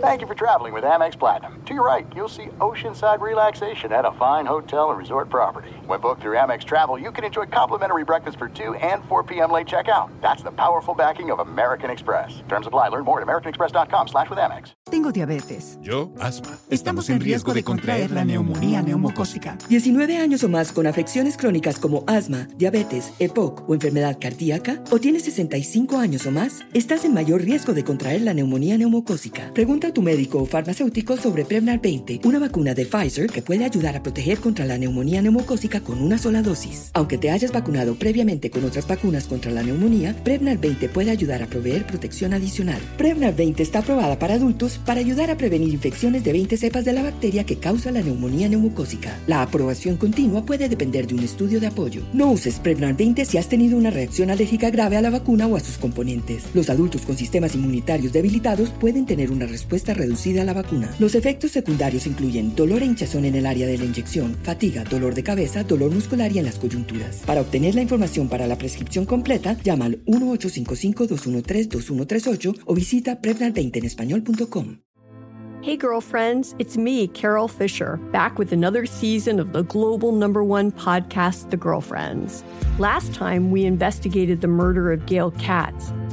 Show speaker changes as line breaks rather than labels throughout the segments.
Thank you for traveling with Amex Platinum. To your right, you'll see oceanside relaxation at a fine hotel and resort property. When booked through Amex Travel, you can enjoy complimentary breakfast for 2 and 4 p.m. late checkout. That's the powerful backing of American Express. Terms apply. Learn more at americanexpress.com slash with Amex.
Tengo diabetes.
Yo, asma.
Estamos en riesgo de contraer la neumonía neumocócica.
19 años o más con afecciones crónicas como asma, diabetes, EPOC o enfermedad cardíaca, o tienes 65 años o más, estás en mayor riesgo de contraer la neumonía neumocócica. Pregunta a tu médico o farmacéutico sobre Prevnar 20, una vacuna de Pfizer que puede ayudar a proteger contra la neumonía neumocócica con una sola dosis. Aunque te hayas vacunado previamente con otras vacunas contra la neumonía, Prevnar 20 puede ayudar a proveer protección adicional. Prevnar 20 está aprobada para adultos para ayudar a prevenir infecciones de 20 cepas de la bacteria que causa la neumonía neumocócica. La aprobación continua puede depender de un estudio de apoyo. No uses Prevnar 20 si has tenido una reacción alérgica grave a la vacuna o a sus componentes. Los adultos con sistemas inmunitarios debilitados pueden tener una respuesta reducida a la vacuna. Los efectos secundarios incluyen dolor e hinchazón en el área de la inyección, fatiga, dolor de cabeza, dolor muscular y en las coyunturas. Para obtener la información para la prescripción completa, llama al 1-855-213-2138 o visita Prevnar20 en español.com.
Hey, girlfriends, it's me, Carol Fisher, back with another season of the global number one podcast, The Girlfriends. Last time, we investigated the murder of Gail Katz.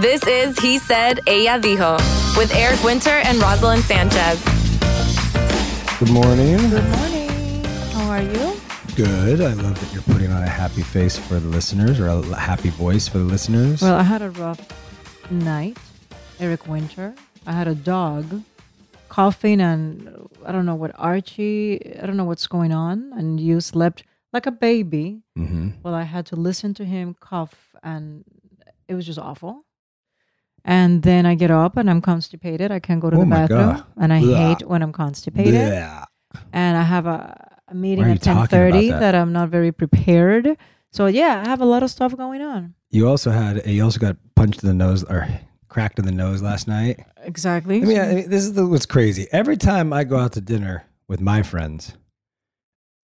This is He Said, Ella Dijo, with Eric Winter and Roselyn Sanchez.
Good morning.
Good morning. How are you?
Good. I love that you're putting on a happy face for the listeners or a happy voice for the listeners.
Well, I had a rough night, Eric Winter. I had a dog coughing, and I don't know what Archie, I don't know what's going on. And you slept like a baby.
mm-hmm.
Well, I had to listen to him cough, and it was just awful. And then I get up and I'm constipated. I can't go to
Oh
the bathroom,
God.
and I
Blah.
hate when I'm constipated.
Yeah.
And I have a, a meeting at ten thirty that?
that?
I'm not very prepared. So yeah, I have a lot of stuff going on.
You also had you also got punched in the nose or cracked in the nose last night.
Exactly.
I mean, I mean, this is the, what's crazy. Every time I go out to dinner with my friends,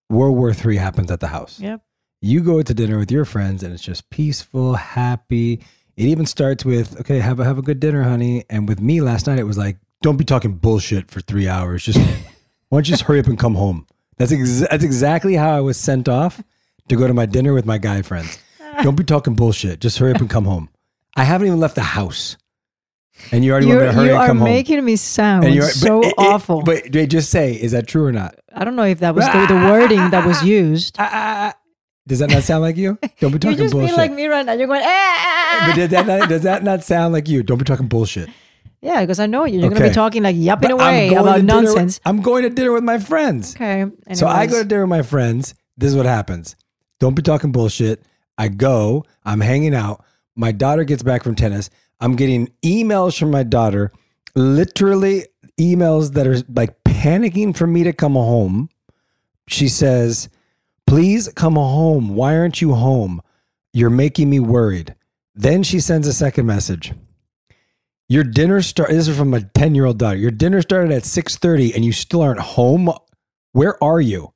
World War Three happens at the house.
Yep.
You go to dinner with your friends, and it's just peaceful, happy. It even starts with, "Okay, have a have a good dinner, honey." And with me last night, it was like, "Don't be talking bullshit for three hours. Just why don't you just hurry up and come home?" That's ex- that's exactly how I was sent off to go to my dinner with my guy friends. Don't be talking bullshit. Just hurry up and come home. I haven't even left the house, and you already want me
You're,
to hurry
you
and come home.
making me sound
And you're
so
it- it-
awful.
but they just say, is that true or not?
I don't know if that was the, the wording that was used.
Does that not sound like you? Don't be talking bullshit.
You
talking
just
bullshit.
like me right now. You're going, ah.
but did that not, does that not sound like you? Don't be talking bullshit.
Yeah, because I know you. You're going to
Okay.
be talking like yapping
But
away
going
about
to dinner with-
nonsense.
I'm going to dinner with my friends.
Okay.
So I
anyways.
go to dinner with my friends. This is what happens. Don't be talking bullshit. I go, I'm hanging out. My daughter gets back from tennis. I'm getting emails from my daughter, literally emails that are like panicking for me to come home. She says, Please come home. Why aren't you home? You're making me worried. Then she sends a second message. Your dinner start. This is from a ten year old daughter. Your dinner started at six thirty, and you still aren't home. Where are you?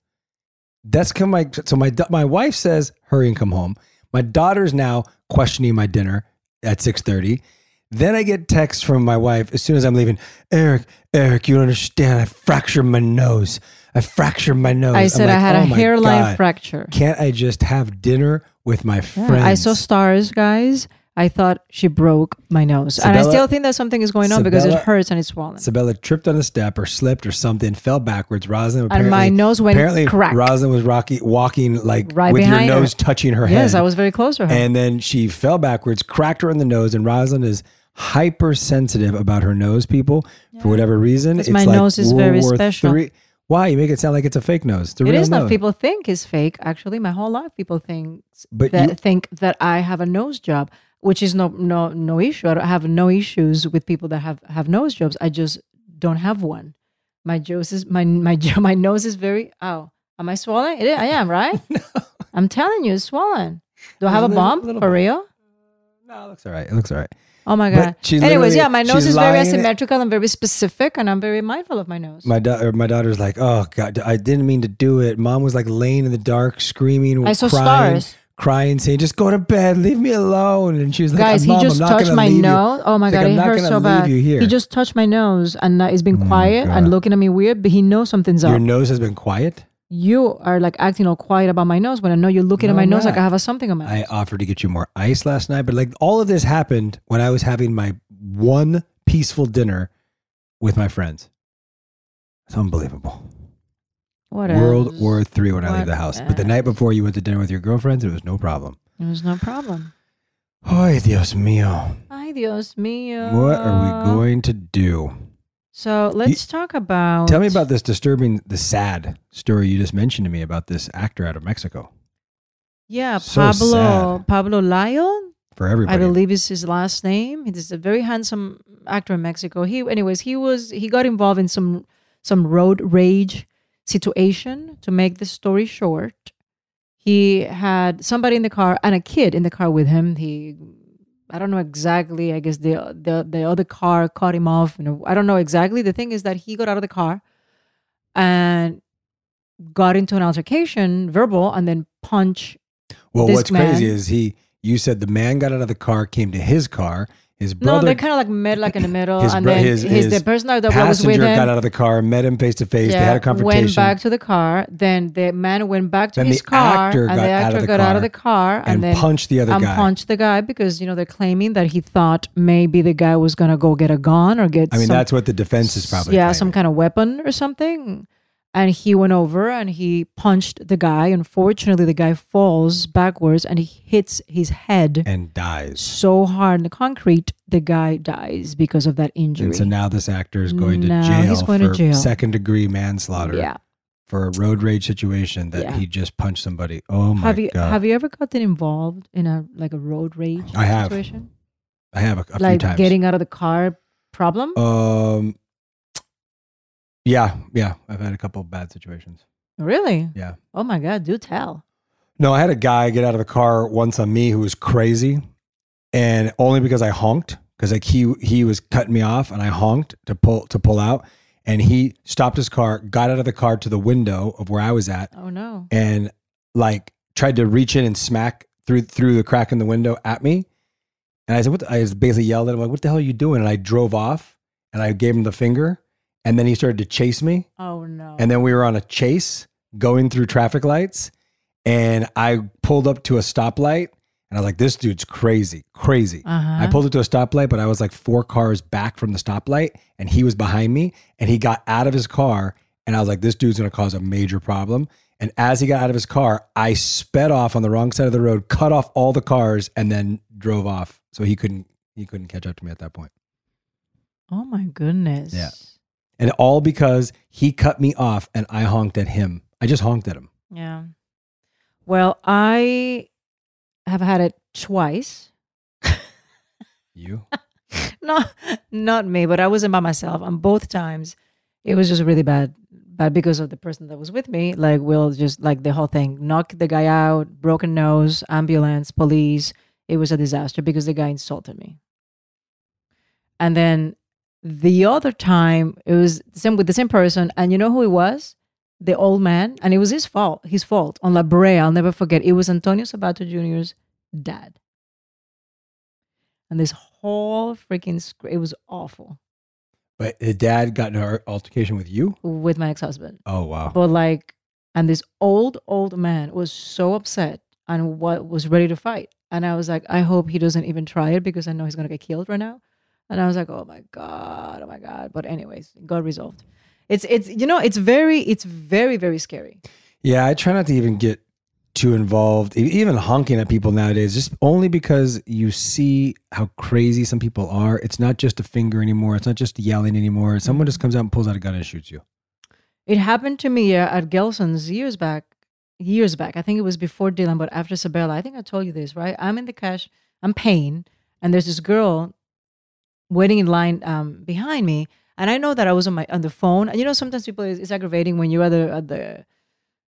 That's come my so my my wife says hurry and come home. My daughter's now questioning my dinner at six thirty. Then I get texts from my wife as soon as I'm leaving. Eric, Eric, you don't understand. I fractured my nose. I fractured my nose.
I said I had
"Oh
a hairline
God.
fracture.
Can't I just have dinner with my
Yeah,
friends?
I saw stars, guys. I thought she broke my nose, and I still think that something is going on because it hurts and it's swollen.
Sebella tripped on a step or slipped or something, fell backwards. Roselyn
And my nose went
apparently
crack.
Roselyn was rocky, walking like
Right
with your
behind her.
nose touching her head.
Yes, I was very close to her.
And then she fell backwards, cracked her in the nose, and Roselyn is hypersensitive about her nose, people, for whatever reason. It's
my
like
nose is
World
very
War
special.
III. Why? You make it sound like it's a fake nose. It's a
It
real
is not.
nose.
People think is fake. Actually, my whole life, people think
But
that
you-
think that I have a nose job, which is no no no issue. I don't have no issues with people that have have nose jobs. I just don't have one. My nose is my my my nose is very. Oh, am I swollen? It I am, right? no. I'm telling you, it's swollen. Do I have a,
A little-
bump for real?
No, it looks all right. It looks all right.
Oh my god. Anyways, yeah, my nose is very asymmetrical and very specific, and I'm very mindful of my nose.
My da- or my daughter's like, oh god, I didn't mean to do it. Mom was like laying in the dark, screaming,
I saw
crying,
stars.
crying, saying, "Just go to bed, leave me alone." And she was like,
Guys,
Mom,
he just
I'm not
touched
gonna
my
leave you."
nose. Oh my
She's like,
god,
"I'm
it
not
hurts
gonna
so
leave
bad.
You here.
He just touched my nose, and uh, he's been
Oh
quiet and looking at me weird. But he knows something's up.
Your
up.
nose has been quiet.
You are like acting all quiet about my nose when I know you're looking
No,
at my
I'm
nose like. I have a something on my
I
nose.
offered to get you more ice last night, but like all of this happened when I was having my one peaceful dinner with my friends. It's unbelievable.
What
World? War Three when I leave the house. But the night before you went to dinner with your girlfriends, it was no problem.
It was no problem.
Ay, Dios mío.
Ay, Dios mío.
What are we going to do?
So let's talk about.
Tell me about this disturbing, the sad story you just mentioned to me about this actor out of Mexico.
Yeah,
So
Pablo
sad.
Pablo Lyle.
For everybody,
I believe is his last name. He's a very handsome actor in Mexico. He, anyways, he was he got involved in some some road rage situation. To make the story short, he had somebody in the car and a kid in the car with him. He, I don't know exactly. I guess the the the other car caught him off. You know, I don't know exactly. The thing is that he got out of the car and got into an altercation, verbal, and then punch
Well, what's
man-
crazy is he. You said the man got out of the car, came to his car. His brother,
no, they kind of like met like in the middle,
his,
and
bro-
then
his,
his,
his
the person that was with him
got out of the car, met him face to face. They had a confrontation.
went back to the car. Then the man went back to
Then
his
the
car, and the
out
actor got out of the car and,
and
then
punched the other
and
guy.
punched the guy because you know they're claiming that he thought maybe the guy was gonna go get a gun or get.
I mean,
some,
that's what the defense is probably.
yeah,
claiming.
some kind of weapon or something. And he went over and he punched the guy. Unfortunately, the guy falls backwards and he hits his head
and dies.
so hard in the concrete, the guy dies because of that injury.
And so now this actor is going to
Now
jail
he's going to jail.
second degree manslaughter.
Yeah.
For a road rage situation that
Yeah.
he just punched somebody. Oh my
have you
god!
have you ever gotten involved in a like a road rage
I have.
situation?
I have a, a
like
few times.
getting out of the car problem?
Um. Yeah, yeah. I've had a couple of bad situations.
really?
Yeah.
Oh my god, do tell.
No, I had a guy get out of the car once on me who was crazy, and only because I honked because like he he was cutting me off and I honked to pull to pull out, and he stopped his car, got out of the car to the window of where I was at,
Oh no.
and like tried to reach in and smack through through the crack in the window at me. And I said, "What?" The, I just basically yelled at him like, "What the hell are you doing?" And I drove off, and I gave him the finger, and then he started to chase me.
Oh no.
And then we were on a chase going through traffic lights. And I pulled up to a stoplight and I was like, this dude's crazy, crazy.
Uh-huh.
I pulled up to a stoplight, but I was like four cars back from the stoplight and he was behind me and he got out of his car. And I was like, this dude's going to cause a major problem. And as he got out of his car, I sped off on the wrong side of the road, cut off all the cars, and then drove off. So he couldn't he couldn't catch up to me at that point.
oh my goodness.
Yeah. And all because he cut me off and I honked at him. I just honked at him.
Yeah. Well, I have had it twice.
You?
not not me, but I wasn't by myself. And both times, it was just really bad. Bad because of the person that was with me. Like, we'll just like the whole thing, knock the guy out, broken nose, ambulance, police. It was a disaster because the guy insulted me. And then the other time, it was the same with the same person, and you know who it was? The old man, and it was his fault. His fault on La Brea. I'll never forget. It was Antonio Sabato Jr.'s dad. And this whole freaking sc- it was awful
But the dad got in an altercation with you?
with my ex-husband.
Oh wow.
But like, and this old old man was so upset and what was ready to fight. And I was like, I hope he doesn't even try it because I know he's gonna get killed right now. And I was like, oh my god, oh my god. But anyways, it got resolved. It's it's you know it's very it's very very scary.
Yeah, I try not to even get too involved, even honking at people nowadays, just only because you see how crazy some people are. It's not just a finger anymore. It's not just yelling anymore. Someone just comes out and pulls out a gun and shoots you.
It happened to me uh, at Gelson's years back. Years back, I think it was before Dylan, but after Sebella. I think I told you this, right? I'm in the cash, I'm paying, and there's this girl waiting in line um, behind me, and I know that I was on my on the phone. And you know, sometimes people it's, aggravating when you're at the, at the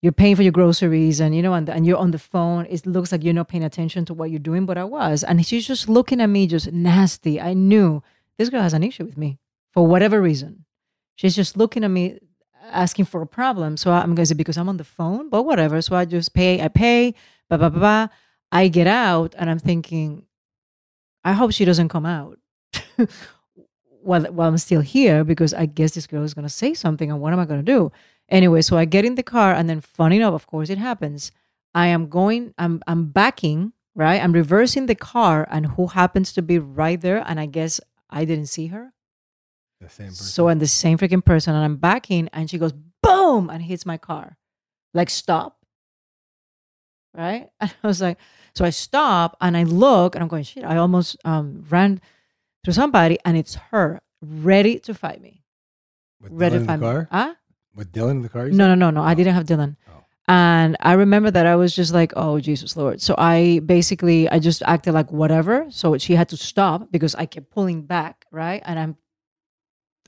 you're paying for your groceries, and you know, and, and you're on the phone. It looks like you're not paying attention to what you're doing, but I was, and she's just looking at me, just nasty. I knew this girl has an issue with me for whatever reason. She's just looking at me asking for a problem. So I'm going to say, because I'm on the phone, but whatever. So I just pay, I pay, blah, blah, blah, blah. I get out and I'm thinking, I hope she doesn't come out while, while I'm still here because I guess this girl is going to say something and what am I going to do? Anyway, so I get in the car and then funny enough, of course it happens. I am going, I'm, I'm backing, right? I'm reversing the car and who happens to be right there. And I guess I didn't see her.
The same person.
So I'm the same freaking person, and I'm backing, and she goes boom and hits my car, like stop. Right? And I was like, so I stop and I look, and I'm going shit. I almost um, ran to somebody, and it's her ready to fight me.
With
ready
Dylan
to
in
fight
the car?
me. Huh?
With Dylan in the car?
No, no, no, no. I
Oh.
didn't have Dylan. Oh. And I remember that I was just like, oh, Jesus Lord. So I basically, I just acted like whatever. So she had to stop because I kept pulling back, right? And I'm,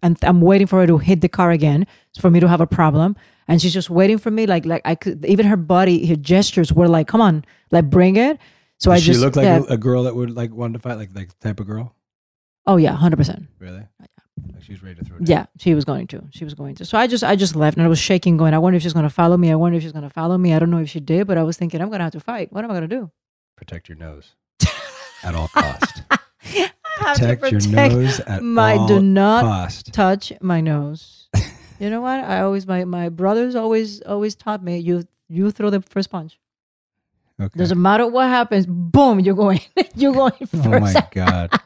and I'm waiting for her to hit the car again for me to have a problem. And she's just waiting for me. Like, like I could, even her body, her gestures were like, come on, like bring it. So I
Does she
just,
look like
yeah.
a, a girl that would like want to fight, like like type of girl.
Oh yeah, 100%.
Really? Yeah. Like was ready to throw. Down.
Yeah, she was going to. She was going to. So I just I just left and I was shaking, going, I wonder if she's gonna follow me. I wonder if she's gonna follow me. I don't know if she did, but I was thinking, I'm gonna have to fight. What am I gonna do?
Protect your nose at all cost.
To
Protect your nose at
my
all
do not
cost.
touch my nose. you know what? I always my my brothers always always taught me you you throw the first punch.
Okay.
Doesn't matter what happens, boom, you're going you're going first.
Oh my god.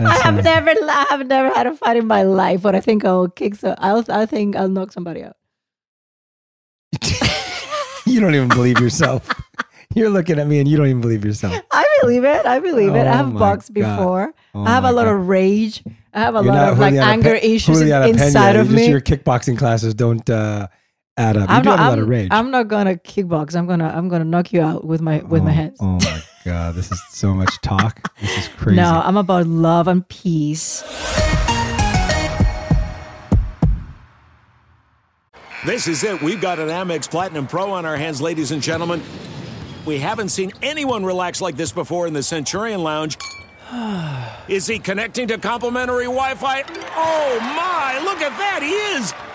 I have never I have never had a fight in my life, but I think I'll kick so I'll I think I'll knock somebody out.
you don't even believe yourself. You're looking at me and you don't even believe yourself.
I believe it. I believe it. I
Oh
have boxed
God.
before.
Oh
I have a lot
God.
of rage. I have a
You're
lot of like anger
Pe-
issues
Juliana
inside
Pena.
of
Just
me.
Your kickboxing classes don't uh, add up. You
I'm
do
not,
have a lot of rage.
I'm not gonna kickbox. I'm gonna I'm gonna knock you out with my with my
oh,
hands.
oh my god, this is so much talk. This is crazy.
No, I'm about love and peace.
This is it. We've got an Amex Platinum Pro on our hands, ladies and gentlemen. We haven't seen anyone relax like this before in the Centurion Lounge. Is he connecting to complimentary Wi Fi? Oh my, look at that, he is!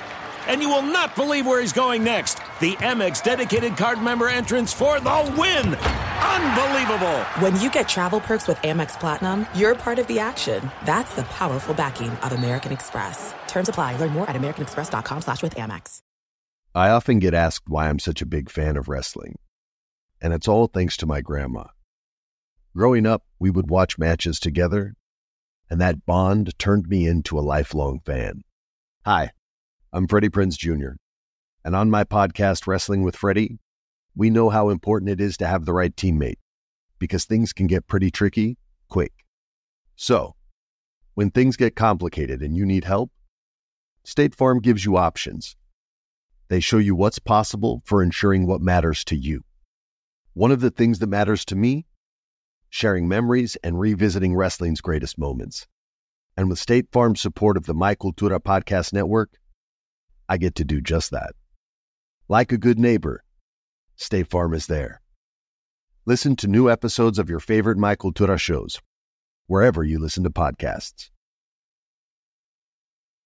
And you will not believe where he's going next. The Amex dedicated card member entrance for the win! Unbelievable!
When you get travel perks with Amex Platinum, you're part of the action. That's the powerful backing of American Express. Terms apply. Learn more at americanexpress.com slash with Amex.
I often get asked why I'm such a big fan of wrestling. And it's all thanks to my grandma. Growing up, we would watch matches together, and that bond turned me into a lifelong fan. Hi, I'm Freddie Prinze Jr., and on my podcast, Wrestling with Freddie, we know how important it is to have the right teammate because things can get pretty tricky quick. So, when things get complicated and you need help, State Farm gives you options. They show you what's possible for ensuring what matters to you. One of the things that matters to me sharing memories and revisiting wrestling's greatest moments. And with State Farm's support of the My Cultura Podcast Network, I get to do just that. Like a good neighbor, State Farm is there. Listen to new episodes of your favorite My Cultura shows, wherever you listen to podcasts.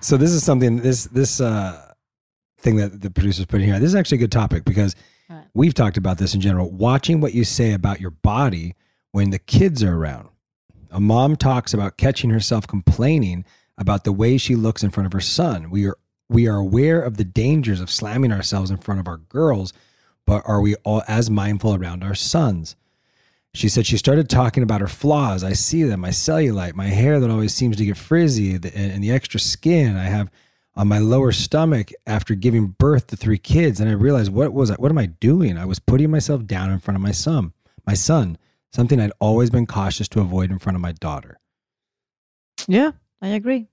So this is something this this uh, thing that the producers put in here. This is actually a good topic because
Right.
we've talked about this in general. Watching what you say about your body when the kids are around. A mom talks about catching herself complaining about the way she looks in front of her son. We are we are aware of the dangers of slamming ourselves in front of our girls, but are we all as mindful around our sons? She said she started talking about her flaws. I see them, my cellulite, my hair that always seems to get frizzy, and the extra skin I have on my lower stomach after giving birth to three kids. And I realized what was I, what am I doing? I was putting myself down in front of my son, my son, something I'd always been cautious to avoid in front of my daughter.
Yeah, I agree.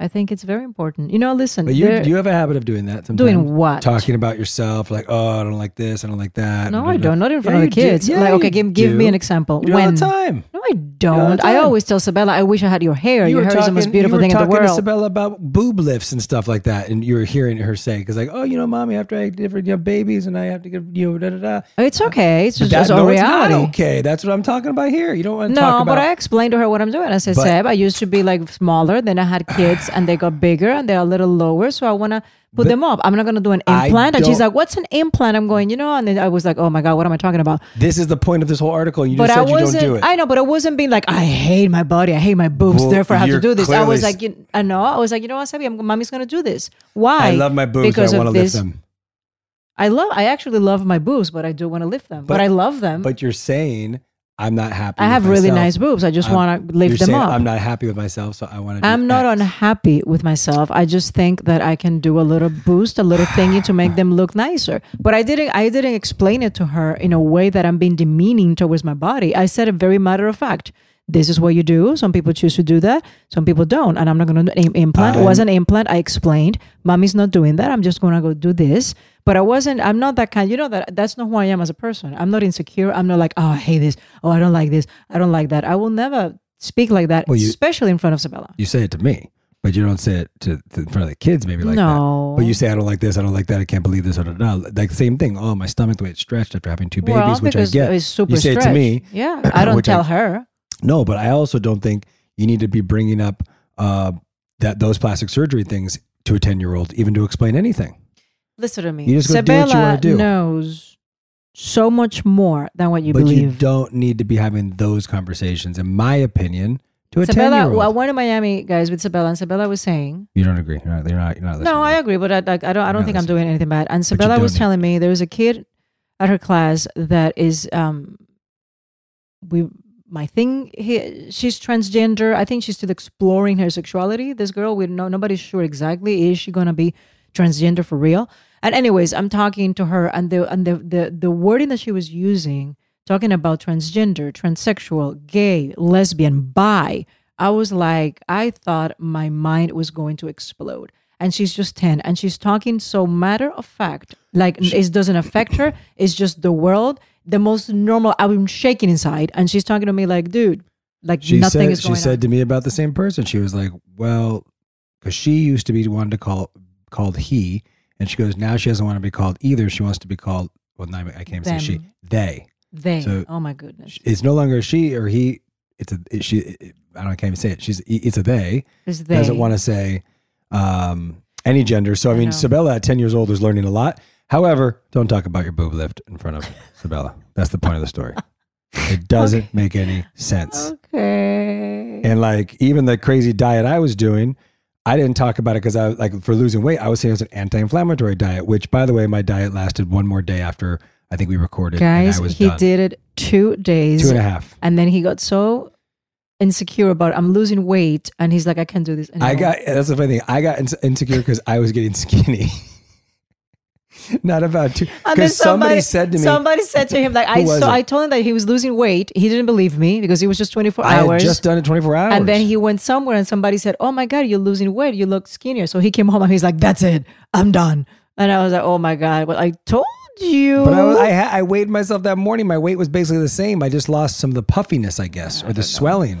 I think it's very important. You know, listen.
But you do you have a habit of doing that? Sometimes?
Doing what?
Talking about yourself, like, oh, I don't like this, I don't like that.
No, I don't. Not in front
Yeah,
of the kids.
Yeah,
like, okay,
you
give, give me an example.
You do it all
when?
the time.
No, I don't. I always tell Sebella, I wish I had your hair.
You
your hair is the most beautiful thing in the world.
talking to. Sebella about boob lifts and stuff like that, and you were hearing her say, "Because like, oh, you know, mommy, after I have different you know, babies, and I have to give you know, da da da."
It's uh, okay. It's just,
that-
a
no,
reality.
It's not okay. That's what I'm talking about here. You don't want to
No,
talk about.
No, but I explained to her what I'm doing. I said, Seb, I used to be like smaller. Then I had kids and they got bigger and they're a little lower. So I want to put them up. I'm not going to do an implant. And she's like, what's an implant? I'm going, you know, and then I was like, oh my God, what am I talking about?
this is the point of this whole article. You
but
just
I
said you don't
wasn't,
do it.
I know, but I wasn't being like, I hate my body. I hate my boobs.
Well,
therefore, I have to do this. I was like, you, I know. I was like, you know what, Sebi, I'm, mommy's going to do this. Why?
I love my boobs.
Because
I want to lift them.
I love. I actually love my boobs, but I do want to lift them. But,
But-
I love them.
But you're saying I'm not happy.
I
with
have really nice boobs. I just
I'm-
wanna lift them up.
I'm not happy with myself, so I want to.
I'm not unhappy with myself. I just think that I can do a little boost, a little thingy to make them look nicer. But I didn't. I didn't explain it to her in a way that I'm being demeaning towards my body. I said it very matter of fact. This is what you do. Some people choose to do that. Some people don't. And I'm not going to im- implant. it was an implant. I explained. Mommy's not doing that. I'm just going to go do this. But I wasn't. I'm not that kind. You know that that's not who I am as a person. I'm not insecure. I'm not like, oh, I hate this. Oh, I don't like this. I don't like that. I will never speak like that,
Well, you-
especially in front of Sebella.
You say it to me, but you don't say it to, to in front of the kids. Maybe like
No.
that. But you say I don't like this. I don't like that. I can't believe this. Da, da, da. Like the same thing. Oh, my stomach the way it's stretched after having two babies,
well,
which I get.
it's super
you say it to me.
Yeah, I don't tell her.
No, but I also don't think you need to be bringing up uh, that those plastic surgery things to a ten year old, even to explain anything.
Listen to me.
You just go do what you
Sebella
wanna do.
knows so much more than what you
but you don't need to be having those conversations, in my opinion, to a ten
Sebella,
year
well, I
old.
went to Miami, guys, with Sebella, and Sebella was saying,
You don't agree. You're not. You're not. You're not listening.
"No, I agree, but I, like, I don't. I don't think I'm doing anything bad." And
Sebella
was telling me there was a kid at her class that is, um, we, my thing. He, she's transgender. I think she's still exploring her sexuality. This girl, we know nobody's sure exactly is she gonna be transgender for real. And anyways, I'm talking to her, and the and the the the wording that she was using, talking about transgender, transsexual, gay, lesbian, bi. I was like, I thought my mind was going to explode. And she's just 10 and she's talking so matter of fact, like it doesn't affect her. It's just the world, the most normal. I'm shaking inside. And she's talking to me like, dude, like
She
nothing
said.
is
She
going
said to me about the same person. She was like, "Well, because she used to be one to call called he, and she goes now she doesn't want to be called either. She wants to be called well, not, I can't even say she, they.
They.
So
oh my goodness.
it's no longer she or he. It's a it, she. It, I don't I can't even say it. She's it's a they.
It's
Doesn't want to say um, any gender. So I, mean,
know.
Sebella at ten years old is learning a lot. However, don't talk about your boob lift in front of Sebella. That's the point of the story. It doesn't make any sense.
Okay.
And like even the crazy diet I was doing, I didn't talk about it because I like for losing weight, I was saying it was an anti-inflammatory diet. Which, by the way, my diet lasted one more day after I think we recorded. and
Guys,
I was
he
done.
did it two days.
Two and a half.
And then he got so insecure about I'm losing weight. And he's like, I can't do this anymore.
I got that's the funny thing. I got ins- insecure because I was getting skinny. Not about two. Because somebody, said to me,
somebody said to him, like, I
it?
I told him that he was losing weight. He didn't believe me because he was just 24
I
hours.
I had just done it 24 hours.
And then he went somewhere and somebody said, Oh my God, you're losing weight. You look skinnier. So he came home and he's like, That's it. I'm done. And I was like, Oh my God. Well, I told you.
But I, was, I, I weighed myself that morning. My weight was basically the same. I just lost some of the puffiness, I guess, or the swelling.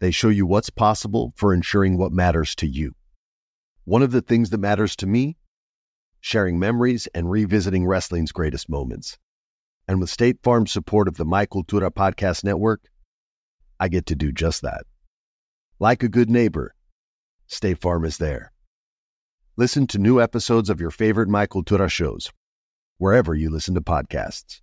They show you what's possible for ensuring what matters to you. One of the things that matters to me sharing memories and revisiting wrestling's greatest moments. And with State Farm's support of the My Cultura Podcast Network, I get to do just that. Like a good neighbor, State Farm is there. Listen to new episodes of your favorite My Cultura shows, wherever you listen to podcasts.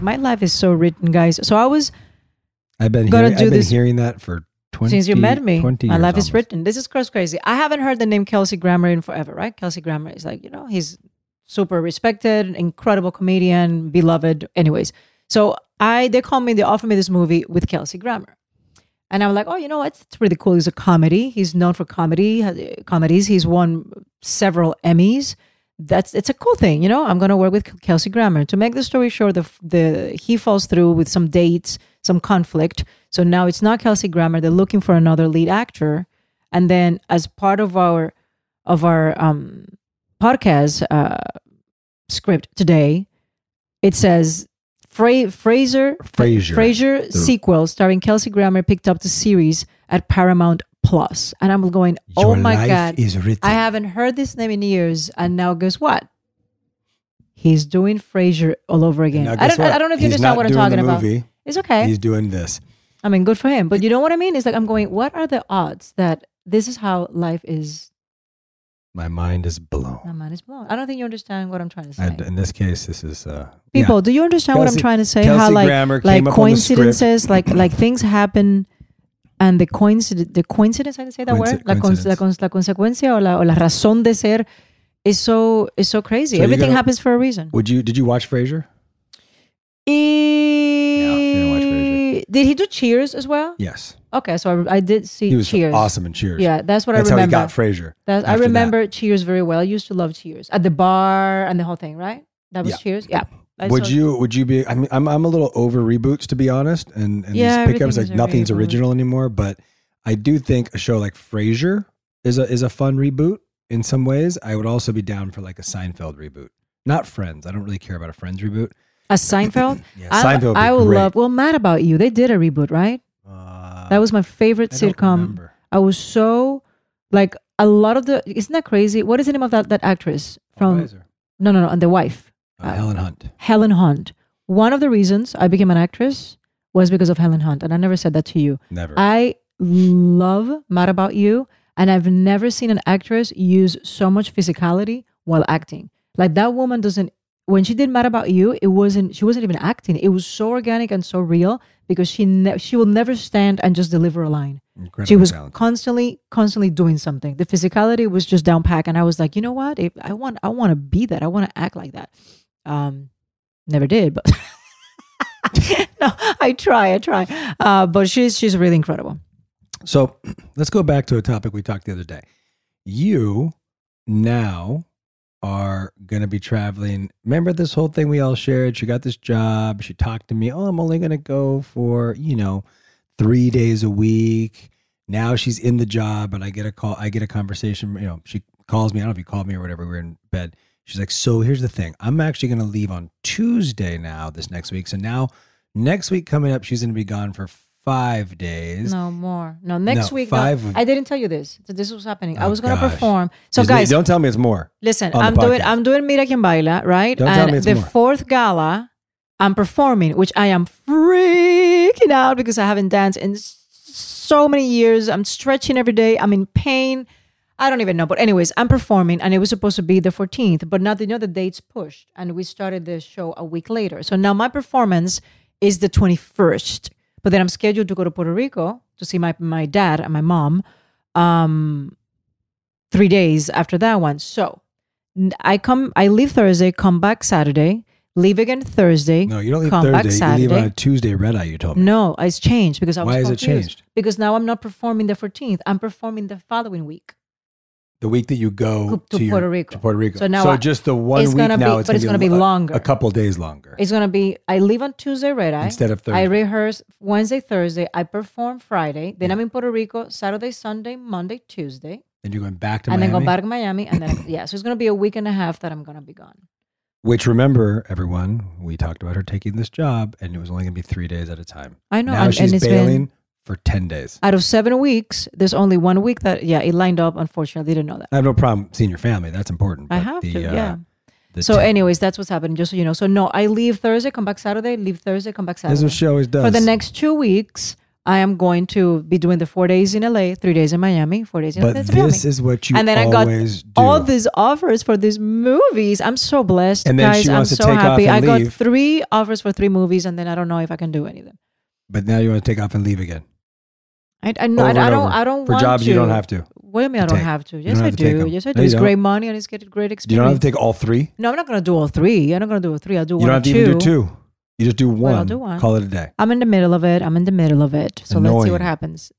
My life is so written, guys. So I was
I've been, hearing, I've been
this-
hearing that for 20
since you met me.
20
My life is written. This is cross crazy. I haven't heard the name Kelsey Grammer in forever, right? Kelsey Grammer is like, you know, he's super respected, incredible comedian, beloved. Anyways, so I they called me, they offered me this movie with Kelsey Grammer. And I'm like, oh, you know what? It's pretty cool. He's a comedy. He's known for comedy uh, comedies. He's won several Emmys. That's it's a cool thing, you know. I'm gonna work with Kelsey Grammer. To make the story short, the the he falls through with some dates, some conflict. So now it's not Kelsey Grammer. They're looking for another lead actor. And then as part of our of our um, podcast uh, script today, it says Fra- Fraser.
Frasier The-
sequel starring Kelsey Grammer picked up the series at Paramount Plus, and I'm going, oh
Your
my god. I haven't heard this name in years, and now guess what? He's doing Frasier all over again. I don't. I don't know if you
He's
understand what I'm talking about. It's okay.
He's doing this.
I mean, good for him. But you know what I mean? It's like I'm going, what are the odds that this is how life is?
My mind is blown.
My mind is blown. I don't think you understand what I'm trying to say.
And in this case, this is uh,
People,
yeah.
do you understand what I'm trying to say?
Kelsey
how like
Grammer
like
came up on the
coincidences, like like things happen, and the coincidence, the coincidence, you say that
Coinci-
word? La, con- la, con- la consecuencia o la, o la razón de ser is so is so crazy.
So
Everything
gonna-
happens for a reason.
Would you? Did you watch Frasier?
Eh, did he do Cheers as well?
Yes.
Okay, so I, I did see
He was
Cheers.
awesome in Cheers.
Yeah, that's what
That's
I
how he
remember.
got Frasier
That's, I
after that.
remember Cheers very well. I used to love Cheers at the bar and the whole thing. Right? That was
Yeah.
Cheers. Yeah. I
would you would you be I mean I'm I'm a little over reboots to be honest and, and
Yeah,
these pickups like nothing's original anymore but I do think a show like Frasier is a is a fun reboot in some ways I would also be down for like a Seinfeld reboot not Friends I don't really care about a Friends reboot
A Seinfeld?
Yeah,
I,
Seinfeld
I would
great. Uh,
love. Well, Mad About You. They did a reboot, right? that was my favorite
I
sitcom.
remember.
I was so like a lot of the. Isn't that crazy? What is the name of that that actress from?
Weiser.
No, no, no. And the wife,
Uh, Helen Hunt
Helen Hunt. One of the reasons I became an actress was because of Helen Hunt, and I never said that to you.
Never.
I love Mad About You, and I've never seen an actress use so much physicality while acting. Like that woman doesn't. When she did Mad About You, it wasn't. She wasn't even acting. It was so organic and so real because she ne- she will never stand and just deliver a line. she was constantly constantly doing something. The physicality was just down pack, and I was like, you know what? If I want I want to be that. I want to act like that. Um, never did, but no, I try. I try. Uh, but she's she's really incredible.
So let's go back to a topic we talked the other day. You now are going to be traveling. Remember this whole thing we all shared? She got this job. She talked to me. Oh, I'm only going to go for, you know, three days a week. Now she's in the job and I get a call. I get a conversation. You know, she calls me. I don't know if you called me or whatever. We're in bed. She's like, So here's the thing. I'm actually going to leave on Tuesday now, this next week. So now, next week coming up, she's going to be gone for five days.
No more. No, next
No,
week.
five would-
I didn't tell you this. This was happening. I
Oh,
was going to perform. So guys,
don't tell me it's more.
listen. I'm doing. I'm doing Mira Quien Baila, right?
Don't
and
tell me it's
the
more.
fourth gala, I'm performing, which I am freaking out because I haven't danced in so many years. I'm stretching every day. I'm in pain. I don't even know. But anyways, I'm performing, and it was supposed to be the 14th, but now they know the dates pushed, and we started the show a week later. So now my performance is the 21st, but then I'm scheduled to go to Puerto Rico to see my my dad and my mom. Um, three days after that one. So I come, I leave Thursday, come back Saturday, leave again Thursday.
No, you don't leave Thursday. You leave on a Tuesday red eye, you told me.
No, it's changed because I was
Why is it changed?
Because now I'm not performing the 14th. I'm performing the following week.
The week that you go
To
your-
Puerto Rico.
To Puerto Rico.
So now
so
I-
just the one week now,
be-
it's
but it's
gonna
gonna be longer.
A couple days longer.
It's gonna be. I leave on Tuesday red eye
Instead of Thursday, I
rehearse Wednesday, Thursday. I perform Friday. Then I'm in Puerto Rico Saturday, Sunday, Monday, Tuesday,
Then you're going back to
and
Miami.
then go back to Miami, and then yeah. So it's gonna be a week and a half that I'm gonna be gone.
Which remember, everyone, we talked about her taking this job, and it was only going to be three days at a time.
I know,
Now
and-
she's
and it's
bailing
been-
for ten days.
Out of seven weeks, there's only one week that yeah it lined up. Unfortunately, I didn't know that.
I have no problem seeing your family. That's important.
I have
the,
to,
uh,
yeah. So,
ten-
anyways, that's what's happening. Just so you know. So no, I leave Thursday, come back Saturday, leave Thursday, come back Saturday.
This is what she always does.
For the next two weeks, I am going to be doing the four days in LA, three days in Miami, four days in
But
Miami.
this is what you
and then I got
do.
all these offers for these movies. I'm so blessed,
And then
guys.
she wants
I'm
to
so
take off
happy.
and
I got three offers for three movies, and then I don't know if I can do any of them.
But now you want to take off and leave again.
I, I, know, I, I don't. I don't
For
want
jobs
to.
you don't have to.
What do you mean I don't
take.
have to? Yes,
don't
I do. Yes, I do.
you
It's
don't.
great money and it's getting great experience.
You don't have to take all three.
No, I'm not going to do all three. I'm not going to do all three. I'll do
You
one
don't
or
have to
two.
even do two. You just do one.
Well, I'll do one.
Call it a day.
I'm in the middle of it. I'm in the middle of it. So let's see what happens.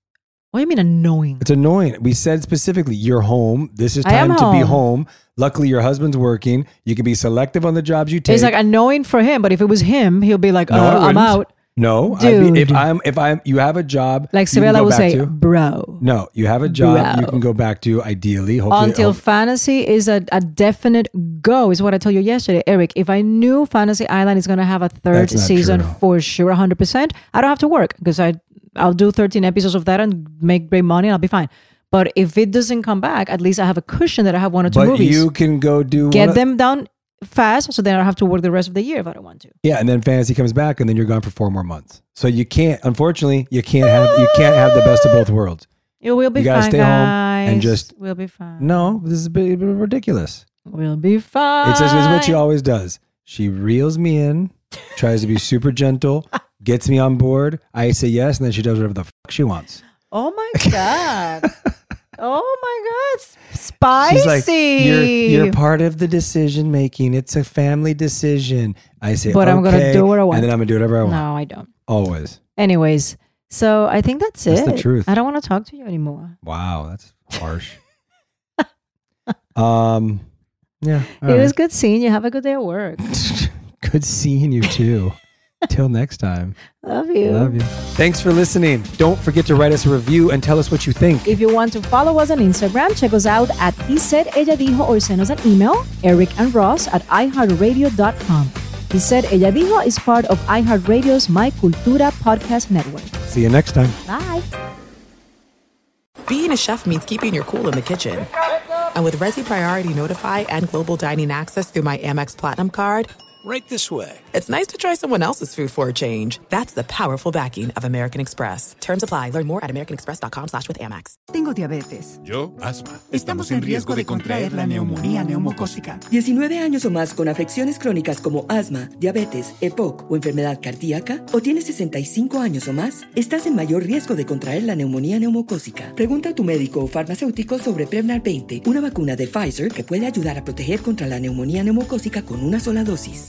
What do you mean annoying?
It's annoying. We said specifically, you're home. This is time to be
home.
home. Luckily, your husband's working. You can be selective on the jobs you take.
It's like annoying for him, but if it was him, he'll be like,
No,
uh, I'm out.
No, I mean, if I'm if I'm you have a job
Like
you
Sebella
go
will say,
to.
bro.
No, you have a job you can go back to. Ideally, hopefully,
Until fantasy is a, a definite go, is what I told you yesterday, Eric. If I knew Fantasy Island is going to have a third season
true.
for sure, 100%, I don't have to work because I I'll do 13 episodes of that and make great money and I'll be fine. But if it doesn't come back, at least I have a cushion that I have one or two
but
movies.
you can go do
Get
of-
them down fast so then I don't have to work the rest of the year if I don't want to.
Yeah, and then fantasy comes back, and then you're gone for four more months. So you can't. Unfortunately, you can't have you can't have the best of both worlds.
It will be
You gotta
fine,
stay
guys.
home and just-
We'll be fine.
No, this is a bit, ridiculous.
We'll be fine.
It's just it's what she always does. She reels me in, tries to be super gentle, gets me on board. I say yes, and then she does whatever the fuck she wants.
Oh my god. oh my god. Spicy.
She's like, you're, you're part of the decision making. It's a family decision. I say,
But I'm gonna do what I want.
And then I'm going to do whatever I want.
No, I don't.
Always.
Anyways, so I think that's,
That's
it.
the truth.
I don't want to talk to you anymore.
Wow, that's harsh. um, yeah.
it was good seeing you. Have a good day at work.
good seeing you too. Till next time.
Love you.
Love you. Thanks for listening. Don't forget to write us a review and tell us what you think.
If you want to follow us on Instagram, check us out at He Said Ella Dijo or send us an email, Eric and Ross at iHeartRadio.com. He Said Ella Dijo is part of iHeartRadio's My Cultura podcast network.
See you next time.
Bye.
Being a chef means keeping your cool in the kitchen. And with Resy Priority Notify and Global Dining Access through my Amex Platinum card,
Right this way.
it's nice to try someone else's food for a change. That's the powerful backing of American Express. Terms apply. Learn more at americanexpress.com slash with Amex.
Tengo diabetes.
Yo, asma.
Estamos en riesgo de contraer la neumonía neumocócica.
19 años o más con afecciones crónicas como asma, diabetes, EPOC o enfermedad cardíaca, o tienes 65 años o más, estás en mayor riesgo de contraer la neumonía neumocócica. Pregunta a tu médico o farmacéutico sobre Prevnar 20, una vacuna de Pfizer que puede ayudar a proteger contra la neumonía neumocócica con una sola dosis.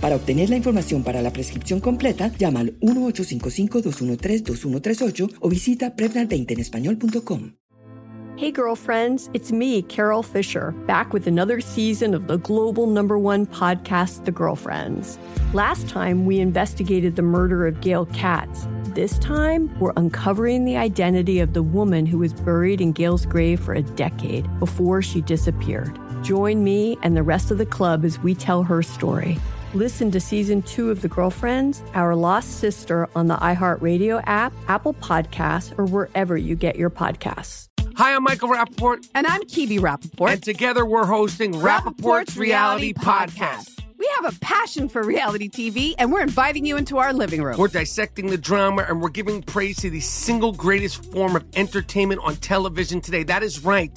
Para obtener la información para la prescripción completa, llama al 1-855-213-2138 o visita Prevnar20 en español.com.
Hey, girlfriends, it's me, Carol Fisher, back with another season of the global number one podcast, The Girlfriends. Last time, we investigated the murder of Gail Katz. This time, we're uncovering the identity of the woman who was buried in Gail's grave for a decade before she disappeared. Join me and the rest of the club as we tell her story. Listen to season two of The Girlfriends, Our Lost Sister on the iHeartRadio app, Apple Podcasts, or wherever you get your podcasts.
Hi, I'm Michael Rapaport.
And I'm Kebe Rapaport.
And together we're hosting Rapaport's Reality Podcast.
We have a passion for reality TV, and we're inviting you into our living room.
We're dissecting the drama and we're giving praise to the single greatest form of entertainment on television today. That is right.